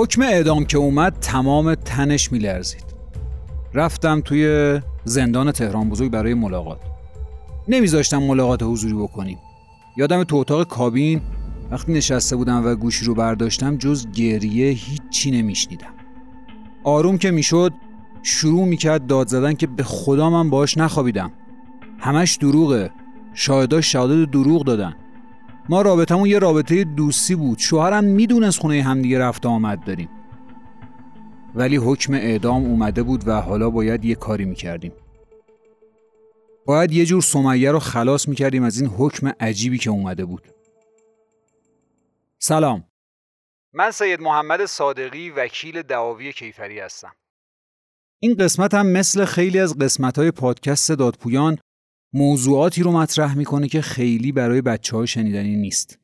حکم اعدام که اومد تمام تنش میلرزید. رفتم توی زندان تهران بزرگ برای ملاقات. نمیذاشتم ملاقات حضوری بکنیم. یادم تو اتاق کابین وقتی نشسته بودم و گوشی رو برداشتم جز گریه هیچی نمیشنیدم. آروم که می‌شد شروع می‌کرد داد زدن که به خدا من باش نخوابیدم. همش دروغه. شاهدا شهادت دروغ دادن. ما رابطمون یه رابطه دوستی بود. شوهرم می‌دونست خونه همدیگه رفت آمد داریم. ولی حکم اعدام اومده بود و حالا باید یه کاری می‌کردیم. باید یه جور سمیه رو خلاص می‌کردیم از این حکم عجیبی که اومده بود. سلام. من سید محمد صادقی وکیل دعاوی کیفری هستم. این قسمت هم مثل خیلی از قسمت های پادکست دادپویان موضوعاتی رو مطرح می‌کنه که خیلی برای بچه ها شنیدنی نیست.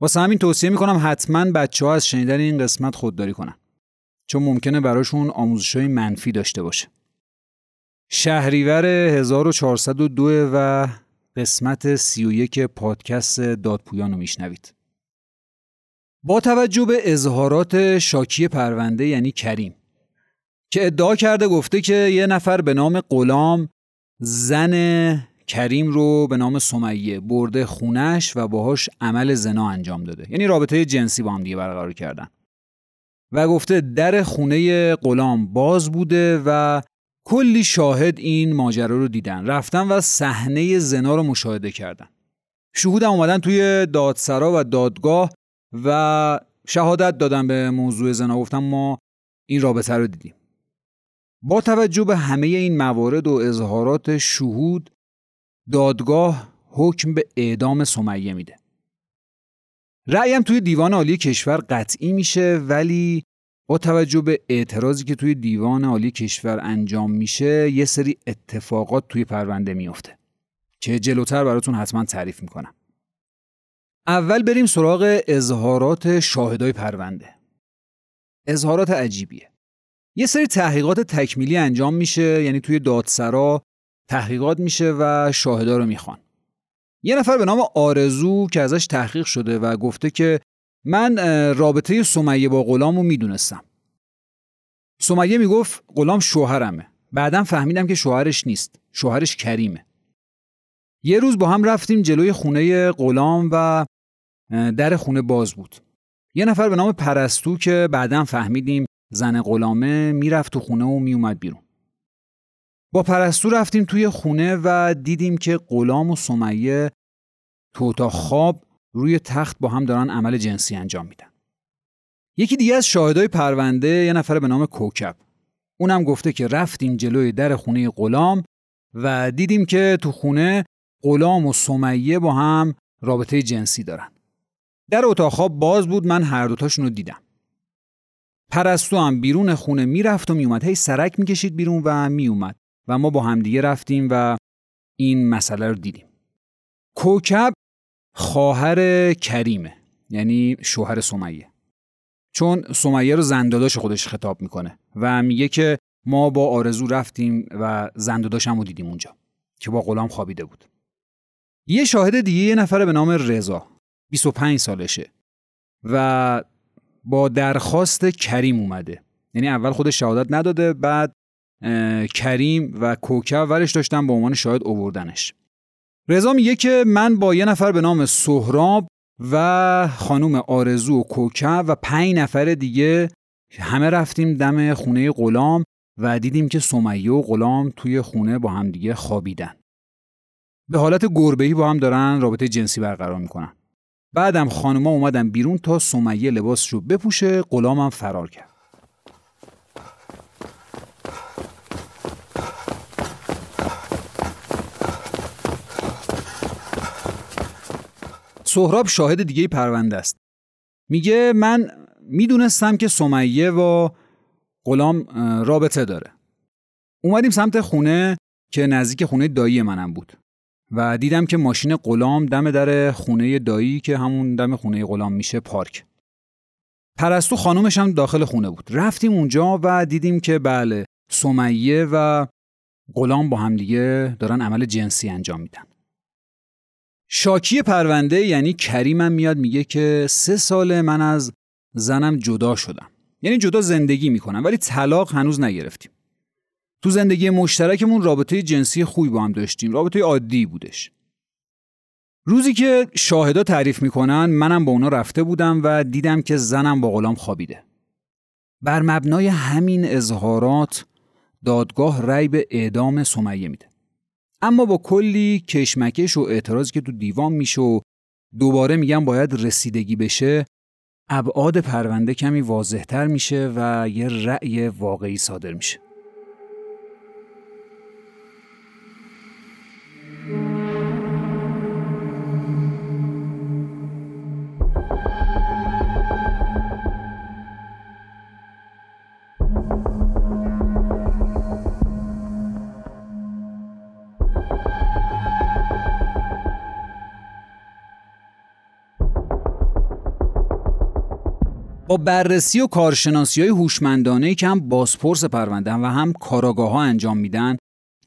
واسه همین توصیه می‌کنم حتما بچه ها از شنیدن این قسمت خودداری کنن. چون ممکنه براشون آموزش های منفی داشته باشه. شهریور 1402 و قسمت 31 پادکست دادپویان رو میشنوید. با توجه به اظهارات شاکی پرونده یعنی کریم که ادعا کرده گفته که یه نفر به نام غلام زن کریم رو به نام سمیه برده خونش و باهاش عمل زنا انجام داده. یعنی رابطه جنسی با هم دیگه برقرار کردن. و گفته در خونه غلام باز بوده و کلی شاهد این ماجرا رو دیدن. رفتن و صحنه زنا رو مشاهده کردن. شهود اومدن توی دادسرا و دادگاه و شهادت دادن به موضوع زنا. گفتن ما این رابطه رو دیدیم. با توجه به همه این موارد و اظهارات شهود دادگاه حکم به اعدام سمیه میده. رأیم توی دیوان عالی کشور قطعی میشه ولی با توجه به اعتراضی که توی دیوان عالی کشور انجام میشه یه سری اتفاقات توی پرونده میفته که جلوتر براتون حتما تعریف می‌کنم. اول بریم سراغ اظهارات شاهدای پرونده. اظهارات عجیبیه. یه سری تحقیقات تکمیلی انجام میشه یعنی توی دادسرا تحقیقات میشه و شاهدا رو می‌خوان. یه نفر به نام آرزو که ازش تحقیق شده و گفته که من رابطه سمیه با غلام رو می‌دونستم. سمیه می‌گفت غلام شوهرمه. بعدم فهمیدم که شوهرش نیست. شوهرش کریمه. یه روز با هم رفتیم جلوی خونه غلام و در خونه باز بود. یه نفر به نام پرستو که بعدا فهمیدیم زن غلامه می‌رفت تو خونه و میومد بیرون. با پرستو رفتیم توی خونه و دیدیم که غلام و سمیه تو اتاق خواب روی تخت با هم دارن عمل جنسی انجام میدن. یکی دیگه از شاهدای پرونده یه نفر به نام کوکب. اونم گفته که رفتیم جلوی در خونه غلام و دیدیم که تو خونه غلام و سمیه با هم رابطه جنسی دارن. در اتاق خواب باز بود من هر دوتاشون رو دیدم. پرستو هم بیرون خونه می‌رفت و میومد. هی سرک می‌کشید بیرون و میومد. و ما با همدیگه رفتیم و این مسئله رو دیدیم. کوکب خواهر کریمه یعنی شوهر سمیه. چون سمیه رو زنداداش خودش خطاب می‌کنه و میگه که ما با آرزو رفتیم و زنداداشم رو دیدیم اونجا که با غلام خوابیده بود. یه شاهد دیگه یه نفر به نام رضا 25 سالشه و با درخواست کریم اومده. یعنی اول خودش شهادت نداده بعد کریم و کوکب ورش داشتن به عنوان شاهد اووردنش رضا میگه که من با یه نفر به نام سهراب و خانم آرزو و کوکب و پنج نفر دیگه همه رفتیم دم خونه غلام و دیدیم که سمیه و غلام توی خونه با هم دیگه خوابیدن. به حالت گربه‌ای با هم دارن رابطه جنسی برقرار می‌کنن. بعدم خانوما اومدن بیرون تا سمیه لباسش رو بپوشه غلامم فرار کرد. سهراب شاهد دیگه پرونده است. میگه من می‌دونستم که سمیه و غلام رابطه داره. اومدیم سمت خونه که نزدیک خونه دایی منم بود و دیدم که ماشین غلام دم در خونه دایی که همون دم خونه غلام میشه پارک. پرستو خانومش هم داخل خونه بود. رفتیم اونجا و دیدیم که بله سمیه و غلام با همدیگه دارن عمل جنسی انجام میدن. شاکی پرونده یعنی کریمم میاد میگه که سه ساله من از زنم جدا شدم. یعنی جدا زندگی می‌کنن ولی طلاق هنوز نگرفتیم. تو زندگی مشترکمون رابطه جنسی خوبی با هم داشتیم رابطه عادی بودش. روزی که شاهدا تعریف می‌کنن منم با اونا رفته بودم و دیدم که زنم با غلام خوابیده. بر مبنای همین اظهارات دادگاه رأی به اعدام سمیه میده. اما با کلی کشمکش و اعتراضی که تو دیوان میشه و دوباره میگم باید رسیدگی بشه ابعاد پرونده کمی واضحتر میشه و یه رأی واقعی صادر میشه. با بررسی و کارشناسی های هوشمندانه که هم بازپرس پرونده و هم کاراگاه ها انجام میدن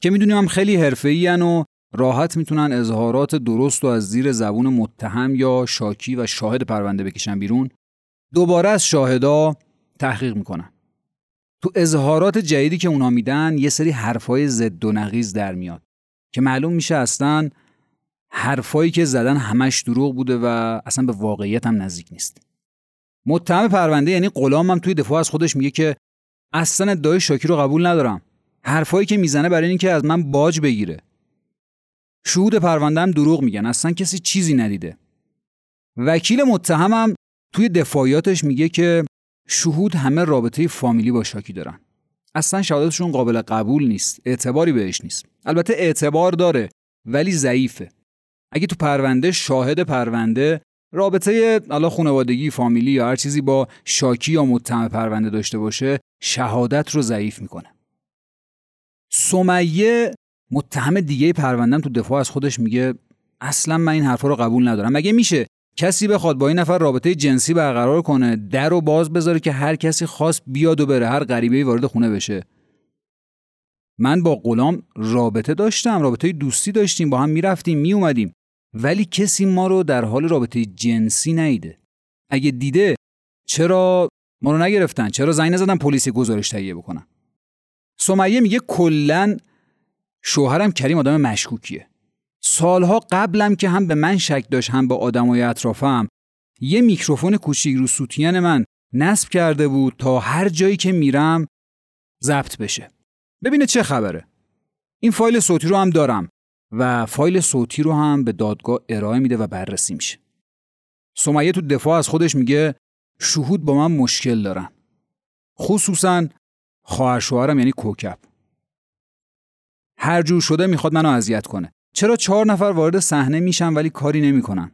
که می‌دونیم هم خیلی حرفه‌ای و راحت می‌تونن اظهارات درست و از زیر زبون متهم یا شاکی و شاهد پرونده بکشن بیرون دوباره از شاهدا تحقیق می‌کنن. تو اظهارات جدیدی که اونا میدن یه سری حرفای ضد و نقیز در میاد که معلوم میشه اصلا حرفایی که زدن همش دروغ بوده و اصلا به واقعیت هم نزدیک نیست. متهم پرونده یعنی غلامم توی دفاع از خودش میگه که اصلا ادعای شاکی رو قبول ندارم. حرفایی که می‌زنه برای اینکه از من باج بگیره. شهود پروندهم دروغ میگن اصلا کسی چیزی ندیده. وکیل متهمم توی دفاعیاتش میگه که شهود همه رابطه فامیلی با شاکی دارن. اصلا شهادتشون قابل قبول نیست اعتباری بهش نیست. البته اعتبار داره ولی ضعیفه. اگه تو پرونده شاهد پرونده رابطه حالا خانوادگی فامیلی یا هر چیزی با شاکی یا متهم پرونده داشته باشه شهادت رو ضعیف می‌کنه. سمیه متهم دیگه پروندم تو دفاع از خودش میگه اصلا من این حرفا رو قبول ندارم. مگه میشه کسی بخواد با این نفر رابطه جنسی برقرار کنه در رو باز بذاره که هر کسی خواست بیاد و بره هر غریبه وارد خونه بشه؟ من با غلام رابطه داشتم رابطه دوستی داشتیم با هم می‌رفتیم میومدیم ولی کسی ما رو در حال رابطه جنسی نیده. اگه دیده چرا ما رو نگرفتن؟ چرا زنگ نزدن پلیس گزارش تهیه بکنن؟ سمیه میگه کلا شوهرم کریم آدم مشکوکیه. سالها قبلم که هم به من شک داشت هم به آدمای اطرافم یه میکروفون کوچیک رو سوتین من نصب کرده بود تا هر جایی که میرم ضبط بشه. ببینه چه خبره. این فایل صوتی رو هم دارم. و فایل صوتی رو هم به دادگاه ارائه میده و بررسی میشه. سمیه تو دفاع از خودش میگه شهود با من مشکل دارن. خصوصا خواهر شوهرم یعنی کوکب. هر جور شده می‌خواد منو اذیت کنه. چرا چهار نفر وارد صحنه میشن ولی کاری نمی‌کنن؟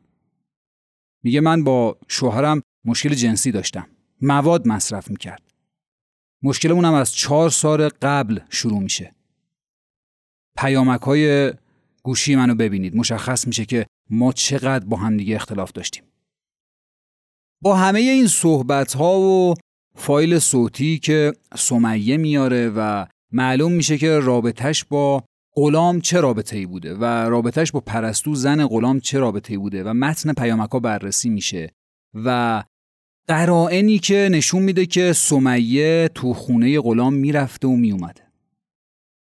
میگه من با شوهرم مشکل جنسی داشتم. مواد مصرف می‌کرد. مشکلمون هم از چهار سال قبل شروع میشه. پیامک های گوشی منو ببینید. مشخص میشه که ما چقدر با همدیگه اختلاف داشتیم. با همه این صحبت ها و فایل صوتی که سمیه میاره و معلوم میشه که رابطش با غلام چه رابطه ای بوده و رابطش با پرستو زن غلام چه رابطه ای بوده و متن پیامک بررسی میشه و قرائنی که نشون میده که سمیه تو خونه غلام می‌رفته و میومده.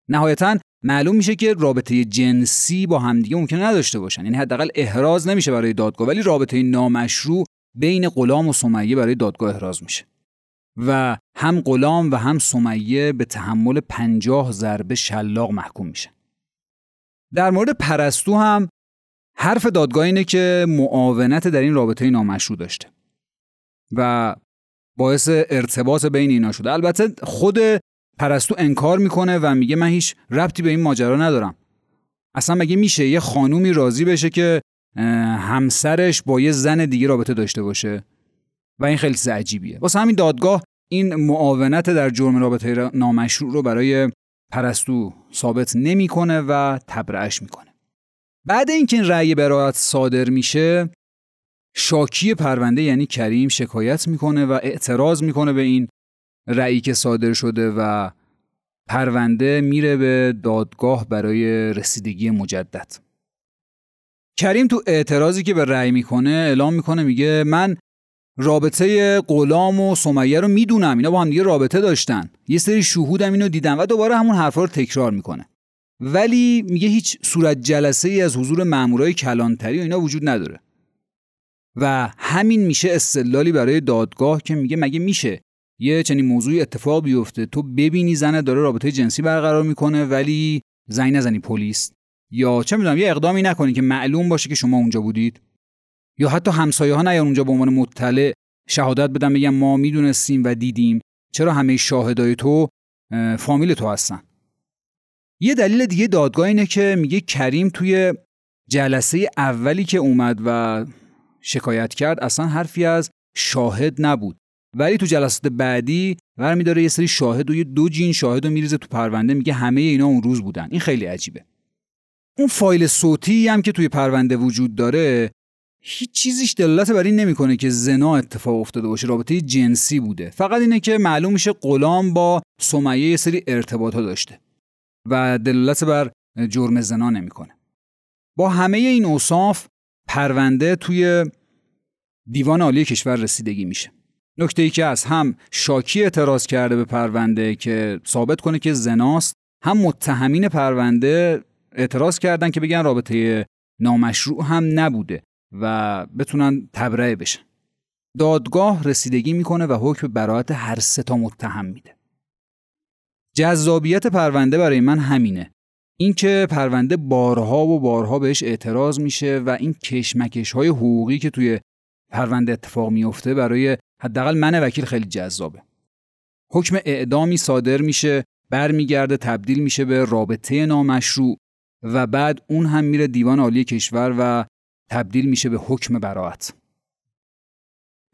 نهایتا معلوم میشه که رابطه جنسی با همدیگه ممکنه نداشته باشن. یعنی حداقل احراز نمیشه برای دادگاه ولی رابطه نامشروع بین غلام و سمیه برای دادگاه احراز میشه. و هم غلام و هم سمیه به تحمل پنجاه ضربه شلاق محکوم میشه در مورد پرستو هم حرف دادگاه اینه که معاونت در این رابطه نامشروع داشته و باعث ارتباط بین اینا شده. البته خود پرستو انکار می‌کنه و میگه من هیچ ربطی به این ماجرا ندارم. اصلا مگه میشه یه خانومی راضی بشه که همسرش با یه زن دیگه رابطه داشته باشه؟ و این خیلی چیز عجیبیه. واسه همین دادگاه این معاونت در جرم رابطه نامشروع رو برای پرستو ثابت نمی‌کنه و تبرئش می‌کنه. بعد اینکه این رأی برایت صادر میشه شاکی پرونده یعنی کریم شکایت می‌کنه و اعتراض می‌کنه به این رأیی که صادر شده و پرونده میره به دادگاه برای رسیدگی مجدد. کریم تو اعتراضی که به رأی می‌کنه اعلام می‌کنه میگه من رابطه غلام و سمیه رو می‌دونم اینا با هم دیگه رابطه داشتن. یه سری شهودم اینو دیدن و دوباره همون حرفا رو تکرار می‌کنه. ولی میگه هیچ صورت جلسه ای از حضور مامورای کلانتری و اینا وجود نداره. و همین میشه استدلالی برای دادگاه که میگه مگه میشه یه چنین موضوعی اتفاق بیفته. تو ببینی زن داره رابطه جنسی برقرار می‌کنه ولی زنگ نزنی پلیس. یا چه می‌دونم یه اقدامی نکنی که معلوم باشه که شما اونجا بودید. یا حتی همسایه ها نیان اونجا به عنوان مطلع شهادت بدن بگن ما می‌دونستیم و دیدیم. چرا همه شاهدای تو فامیل تو هستن؟ یه دلیل دیگه دادگاه اینه که میگه کریم توی جلسه اولی که اومد و شکایت کرد اصلا حرفی از شاهد نبود. ولی تو جلسات بعدی داره یه سری شاهد و یه دو جین شاهد رو میریزه تو پرونده میگه همه اینا اون روز بودن. این خیلی عجیبه. اون فایل صوتی هم که توی پرونده وجود داره هیچ چیزیش دلالت بر این نمی‌کنه که زنا اتفاق افتاده باشه رابطه جنسی بوده. فقط اینه که معلوم میشه غلام با سمیه یه سری ارتباطات داشته و دلالت بر جرم زنا نمی‌کنه. با همه این اوصاف پرونده توی دیوان عالی کشور رسیدگی میشه. نکته ای که از هم شاکی اعتراض کرده به پرونده که ثابت کنه که زناست هم متهمین پرونده اعتراض کردن که بگن رابطه نامشروع هم نبوده و بتونن تبرئه بشن. دادگاه رسیدگی می‌کنه و حکم براعت هر سه تا متهم میده. جذابیت پرونده برای من همینه. اینکه پرونده بارها و بارها بهش اعتراض میشه و این کشمکش های حقوقی که توی پرونده اتفاق میفته برای حداقل من وکیل خیلی جذابه. حکم اعدامی صادر میشه برمیگرده تبدیل میشه به رابطه نامشروع و بعد اون هم میره دیوان عالی کشور و تبدیل میشه به حکم براعت.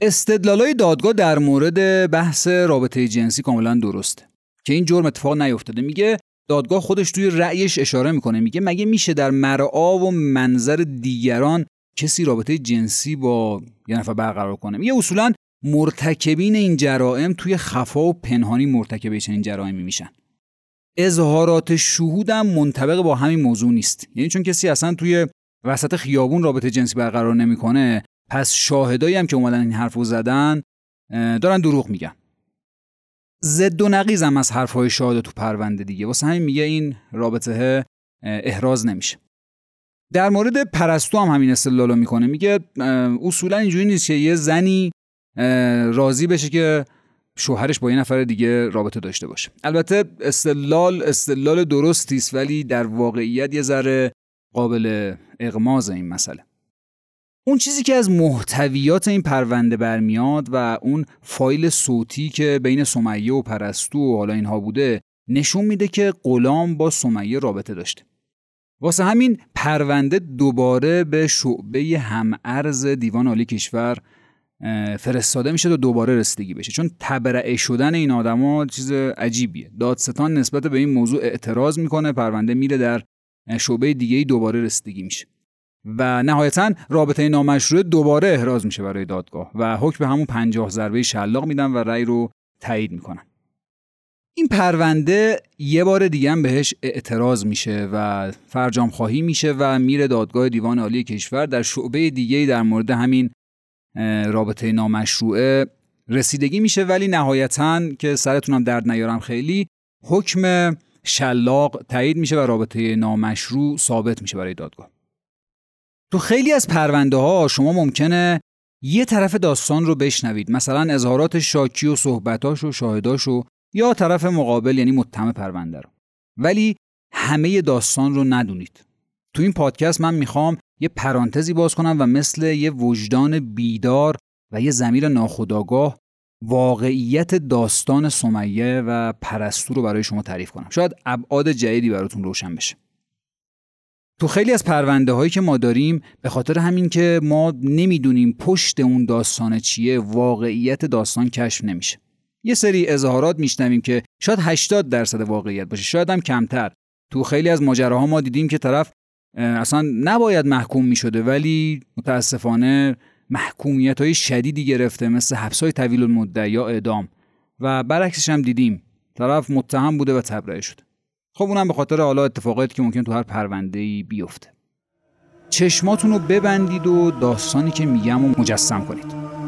استدلالای دادگاه در مورد بحث رابطه جنسی کاملا درسته. که این جرم اتفاق نیفتاده. میگه دادگاه خودش توی رأیش اشاره می‌کنه. میگه مگه میشه در مرعا و منظر دیگران کسی رابطه جنسی با یه نفر برقرار کنه. میگه اصولا مرتکبین این جرائم توی خفا و پنهانی مرتکب چنین جرائمی میشن. اظهارات شهودم منطبق با همین موضوع نیست. یعنی چون کسی اصلا توی وسط خیابون رابطه جنسی برقرار نمی‌کنه پس شاهدایی هم که اومدن این حرفو زدن دارن دروغ میگن. زد و نقیز هم از حرفهای شاهد تو پرونده دیگه. واسه همین میگه این رابطه احراز نمیشه. در مورد پرستو هم همین استدلالو می‌کنه. میگه اصولا اینجوری نیست که یه زنی راضی بشه که شوهرش با یه نفر دیگه رابطه داشته باشه. البته استدلال استدلال درستی است ولی در واقعیت یه ذره قابل اغماز این مسئله. اون چیزی که از محتویات این پرونده برمیاد و اون فایل صوتی که بین سمیه و پرستو و حالا اینها بوده نشون میده که غلام با سمیه رابطه داشته. واسه همین پرونده دوباره به شعبه همارز دیوان عالی کشور فرستاده میشه تا دوباره رسیدگی بشه. چون تبرئه شدن این آدما چیز عجیبیه. دادستان نسبت به این موضوع اعتراض می‌کنه پرونده میره در شعبه دیگه دوباره رسیدگی میشه. و نهایتا رابطه نامشروع دوباره احراز میشه برای دادگاه و حکم به همون پنجاه ضربه شلاق میدن و رأی رو تایید می‌کنن. این پرونده یه بار دیگه هم بهش اعتراض میشه و فرجام خواهی میشه و میره دادگاه دیوان عالی کشور. در شعبه دیگه در مورد همین رابطه نامشروعه رسیدگی میشه ولی نهایتا که سرتونم درد نیارم خیلی حکم شلاق تایید میشه و رابطه نامشروع ثابت میشه برای دادگاه. تو خیلی از پرونده ها شما ممکنه یه طرف داستان رو بشنوید. مثلا اظهارات شاکی و صحبتاش و شاهداش و یا طرف مقابل یعنی متهم پرونده رو. ولی همه داستان رو ندونید. تو این پادکست من می‌خوام یه پرانتزی باز کنم و مثل یه وجدان بیدار و یه زمیر ناخودآگاه واقعیت داستان سمیه و پرستو رو برای شما تعریف کنم. شاید ابعاد جدیدی براتون روشن بشه. تو خیلی از پرونده هایی که ما داریم به خاطر همین که ما نمی‌دونیم پشت اون داستان چیه واقعیت داستان کشف نمیشه. یه سری اظهارات میشنویم که شاید 80 درصد واقعیت باشه شاید هم کمتر. تو خیلی از ماجراها ما دیدیم که طرف اصلا نباید محکوم می شده ولی متاسفانه محکومیت های شدیدی گرفته مثل حبس های طویل یا اعدام. و برعکسش هم دیدیم طرف متهم بوده و تبرئه شده خب اونم به خاطر حالا اتفاقاتی که ممکن تو هر پرونده ای بیفته. چشماتون رو ببندید و داستانی که میگم و مجسم کنید.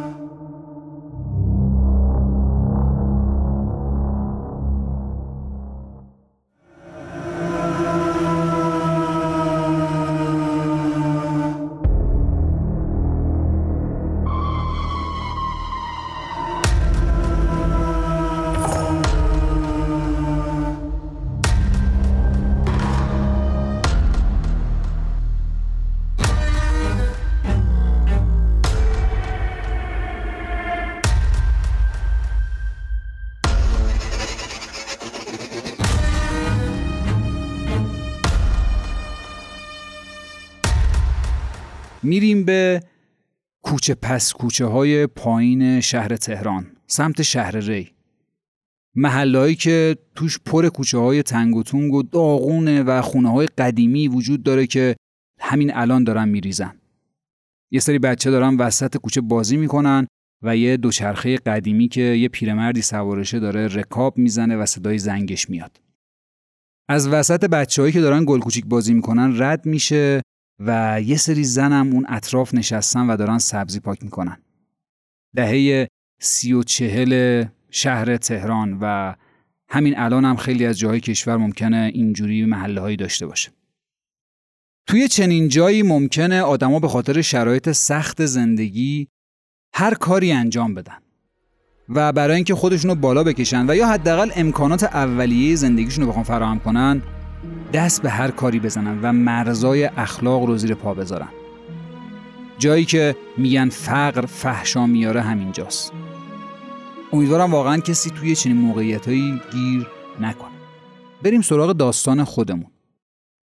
میریم به کوچه پس کوچه های پایین شهر تهران سمت شهر ری. محلهایی که توش پر کوچه های تنگ و تونگ و داغونه و خونه های قدیمی وجود داره که همین الان دارن میریزن. یه سری بچه دارن وسط کوچه بازی می‌کنن و یه دوچرخه قدیمی که یه پیرمردی سوارشه داره رکاب می‌زنه و صدای زنگش میاد. از وسط بچههایی که دارن گل کوچیک بازی می‌کنن رد میشه و یه سری زنم اون اطراف نشستن و دارن سبزی پاک می‌کنن. دهه سی و چهل شهر تهران و همین الان هم خیلی از جاهای کشور ممکنه اینجوری محله هایی داشته باشه. توی چنین جایی ممکنه آدما به خاطر شرایط سخت زندگی هر کاری انجام بدن و برای اینکه خودشون رو بالا بکشن و یا حداقل امکانات اولیه زندگیشون رو بخوان فراهم کنن دست به هر کاری بزنن و مرزای اخلاق رو زیر پا بذارن. جایی که میگن فقر فحشا میاره همینجاست. امیدوارم واقعا کسی توی چنین موقعیتهایی گیر نکنه. بریم سراغ داستان خودمون.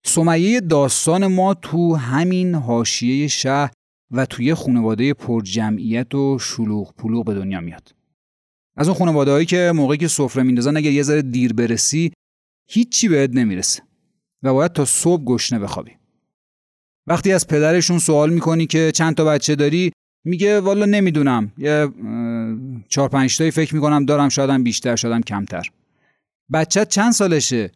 سمیه داستان ما تو همین حاشیه شهر و توی خانواده پر جمعیت و شلوغ پلوغ به دنیا میاد. از اون خانواده هایی که موقعی که سفره میندازن اگه یه ذره دیر برسی هیچی بهت نمی‌رسه. و باید تا صبح گشنه بخوابی. وقتی از پدرشون سوال می‌کنی که چند تا بچه داری میگه والا نمی‌دونم یه چهار پنج تایی فکر می‌کنم دارم شادم بیشتر شادم کمتر. بچت چند سالشه؟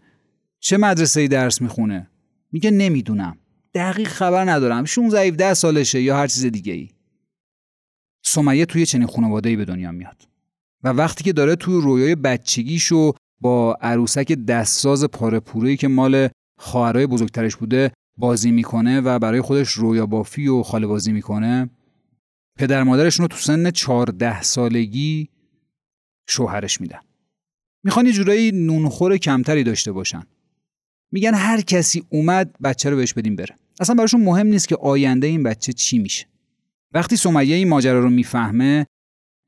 چه مدرسه ای درس می‌خونه؟ میگه نمی‌دونم. دقیق خبر ندارم. 16 17 سالشه یا هر چیز دیگه ای سمیه توی چنین خانواده به دنیا میاد. و وقتی که داره توی رویای بچگیشو با عروسک دستساز پاره که مال خواهرای بزرگترش بوده بازی می‌کنه و برای خودش رویا بافی و خاله بازی می‌کنه. پدر مادرشون رو تو سن 14 سالگی شوهرش میدن. می‌خوان یه جورایی نونخور کمتری داشته باشن. میگن هر کسی اومد بچه رو بهش بدیم بره. اصلا براشون مهم نیست که آینده این بچه چی میشه. وقتی سمیه این ماجرا رو می‌فهمه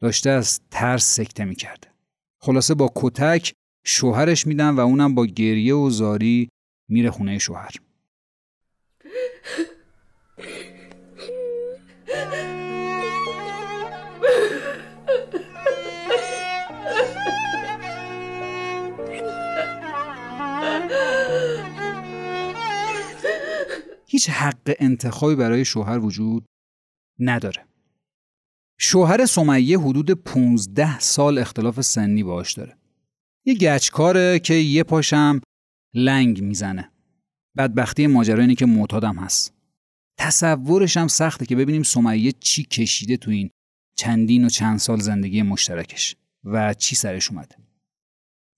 داشته از ترس سکته می‌کرده. خلاصه با کتک شوهرش میدن و اونم با گریه و زاری میره خونه شوهر هیچ حق انتخابی برای شوهر وجود نداره. شوهر سمیه حدود 15 سال اختلاف سنی باش داره. یه گچکاره که یه پاشم لنگ می‌زنه. بدبختی ماجرا اینه که معتادم هست. تصورش هم سخته که ببینیم سمیه چی کشیده تو این چندین و چند سال زندگی مشترکش و چی سرش اومده.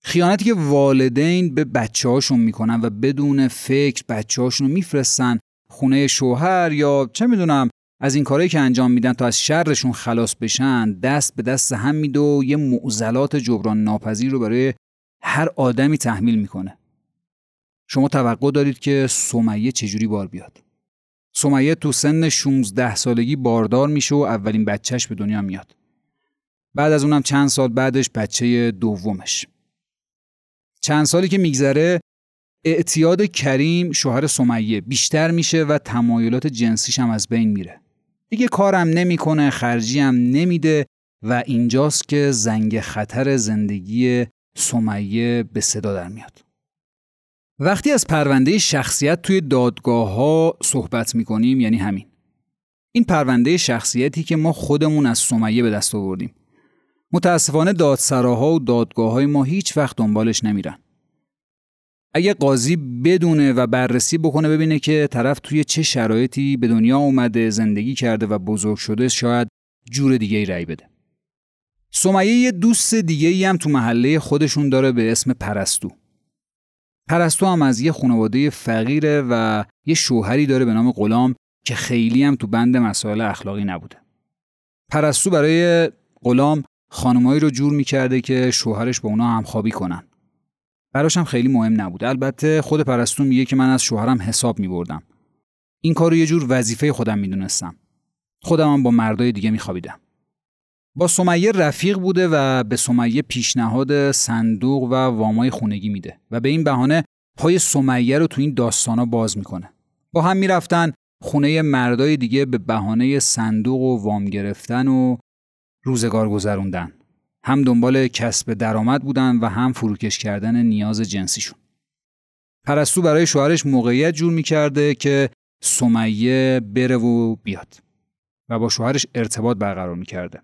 خیانتی که والدین به بچه هاشون می‌کنن و بدون فکر بچه هاشون رو میفرستن خونه شوهر یا چه می‌دونم از این کارهایی که انجام میدن تا از شرشون خلاص بشن دست به دست هم میده و یه معضلات جبران ناپذیر رو برای هر آدمی تحمیل می‌کنه شما توقع دارید که سمیه چجوری بار بیاد؟ سمیه تو سن 16 سالگی باردار میشه و اولین بچهش به دنیا میاد. بعد از اونم چند سال بعدش بچه دومش. چند سالی که میگذره اعتیاد کریم شوهر سمیه بیشتر میشه و تمایلات جنسیش هم از بین میره. دیگه کارم نمی‌کنه خرجی هم نمیده و اینجاست که زنگ خطر زندگی سمیه به صدا در میاد. وقتی از پرونده شخصیت توی دادگاه ها صحبت می‌کنیم یعنی همین. این پرونده شخصیتی که ما خودمون از سمیه به دست آوردیم. متاسفانه دادسراها و دادگاه های ما هیچ وقت دنبالش نمیرن. اگه قاضی بدونه و بررسی بکنه ببینه که طرف توی چه شرایطی به دنیا اومده زندگی کرده و بزرگ شده شاید جور دیگه ای رأی بده. سمیه یه دوست دیگه ای هم تو محله خودشون داره به اسم پرستو. پرستو هم از یه خانواده فقیره و یه شوهری داره به نام غلام که خیلی هم تو بند مسائل اخلاقی نبوده. پرستو برای غلام خانمایی رو جور می‌کرده که شوهرش با اونا همخوابی کنن. براش هم خیلی مهم نبود. البته خود پرستو میگه که من از شوهرم حساب میبردم. این کار رو یه جور وظیفه خودم می‌دونستم. خودم هم با مردای دیگه میخوابیدم. با سمیه رفیق بوده و به سمیه پیشنهاد صندوق و وامای خونگی میده و به این بهانه پای سمیه رو تو این داستانا باز می‌کنه. با هم می‌رفتن خونه مردای دیگه به بهانه صندوق و وام گرفتن و روزگار گذروندن. هم دنبال کسب درآمد بودن و هم فروکش کردن نیاز جنسیشون. پرستو برای شوهرش موقعیت جور می‌کرده که سمیه بره و بیاد و با شوهرش ارتباط برقرار می‌کرده.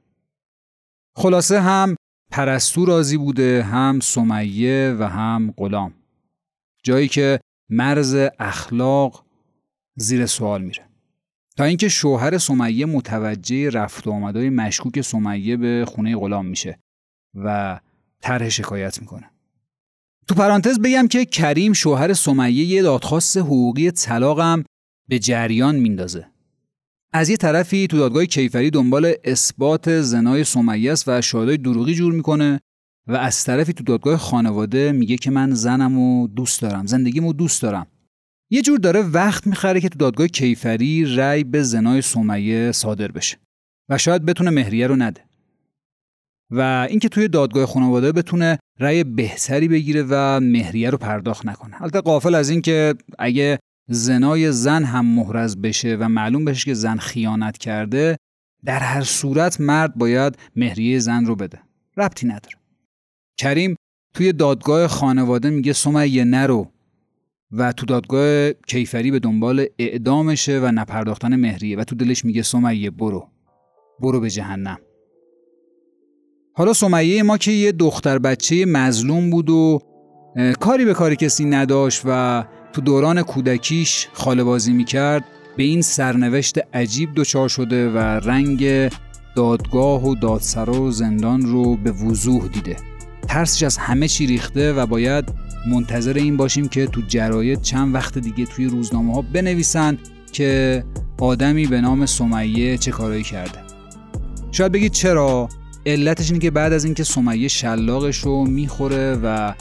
خلاصه هم پرستو راضی بوده هم سمیه و هم غلام. جایی که مرز اخلاق زیر سوال میره. تا اینکه شوهر سمیه متوجه رفت و آمدهای مشکوک سمیه به خونه غلام میشه و طرح شکایت می‌کنه. تو پرانتز بگم که کریم شوهر سمیه یه دادخواست حقوقی طلاقم به جریان میندازه. از یه طرفی تو دادگاه کیفری دنبال اثبات زنای سمیه است و شاهدای دروغی جور می‌کنه و از طرفی تو دادگاه خانواده میگه که من زنم و دوست دارم زندگیمو دوست دارم. یه جور داره وقت می‌خره که تو دادگاه کیفری رأی به زنای سمیه صادر بشه و شاید بتونه مهریه رو نده. و اینکه توی دادگاه خانواده بتونه رأی بهتری بگیره و مهریه رو پرداخت نکنه. البته قافل از اینکه اگه زنای زن هم محرز بشه و معلوم بشه که زن خیانت کرده در هر صورت مرد باید مهریه زن رو بده. ربطی نداره. کریم توی دادگاه خانواده میگه سمیه نرو. و تو دادگاه کیفری به دنبال اعدامشه و نپرداختن مهریه و تو دلش میگه سمیه برو. برو به جهنم. حالا سمیه ما که یه دختر بچه مظلوم بود و کاری به کاری کسی نداشت و تو دوران کودکیش خاله بازی می‌کرد به این سرنوشت عجیب دچار شده و رنگ دادگاه و دادسرا و زندان رو به وضوح دیده. ترسش از همه چی ریخته و باید منتظر این باشیم که تو جراید چند وقت دیگه توی روزنامه ها بنویسن که آدمی به نام سمیه چه کارایی کرده. شاید بگید چرا؟ علتش اینه که بعد از اینکه سمیه شلاقش رو می‌خوره و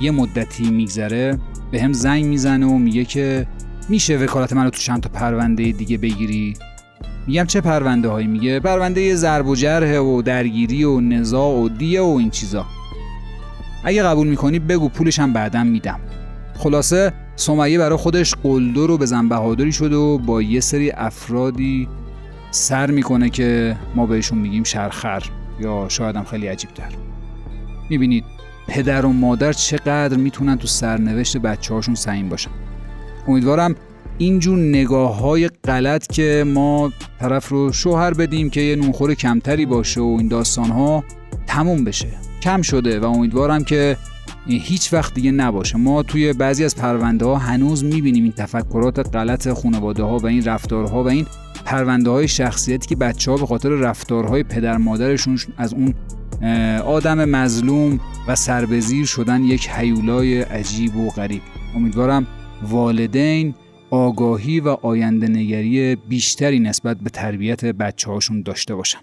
یه مدتی میگذره به هم زنگ می‌زنه و میگه که میشه وکالت منو تو چند تا پرونده دیگه بگیری. میگم چه پرونده هایی میگه پرونده ضرب و جرح و درگیری و نزاع و دیه و این چیزا. اگه قبول می‌کنی بگو پولش هم بعدا میدم. خلاصه سمیه برای خودش قلدر و بزن بهادری شده و با یه سری افرادی سر می‌کنه که ما بهشون میگیم شرخر یا شاید هم خیلی عجیب تر می‌بینید پدر و مادر چقدر می‌تونن تو سرنوشت بچه هاشون سعیم باشن. امیدوارم اینجور نگاه های غلط که ما طرف رو شوهر بدیم که یه نونخور کمتری باشه و این داستان ها تموم بشه. کم شده و امیدوارم که هیچ وقت دیگه نباشه. ما توی بعضی از پرونده ها هنوز می‌بینیم این تفکرات غلط خانواده ها و این رفتارها و این پرونده های شخصیتی که بچه ها به خاطر رفتارهای پدر مادرشون از اون آدم مظلوم و سربزیر شدن یک حیولای عجیب و غریب. امیدوارم والدین آگاهی و آینده نگری بیشتری نسبت به تربیت بچه هاشون داشته باشن.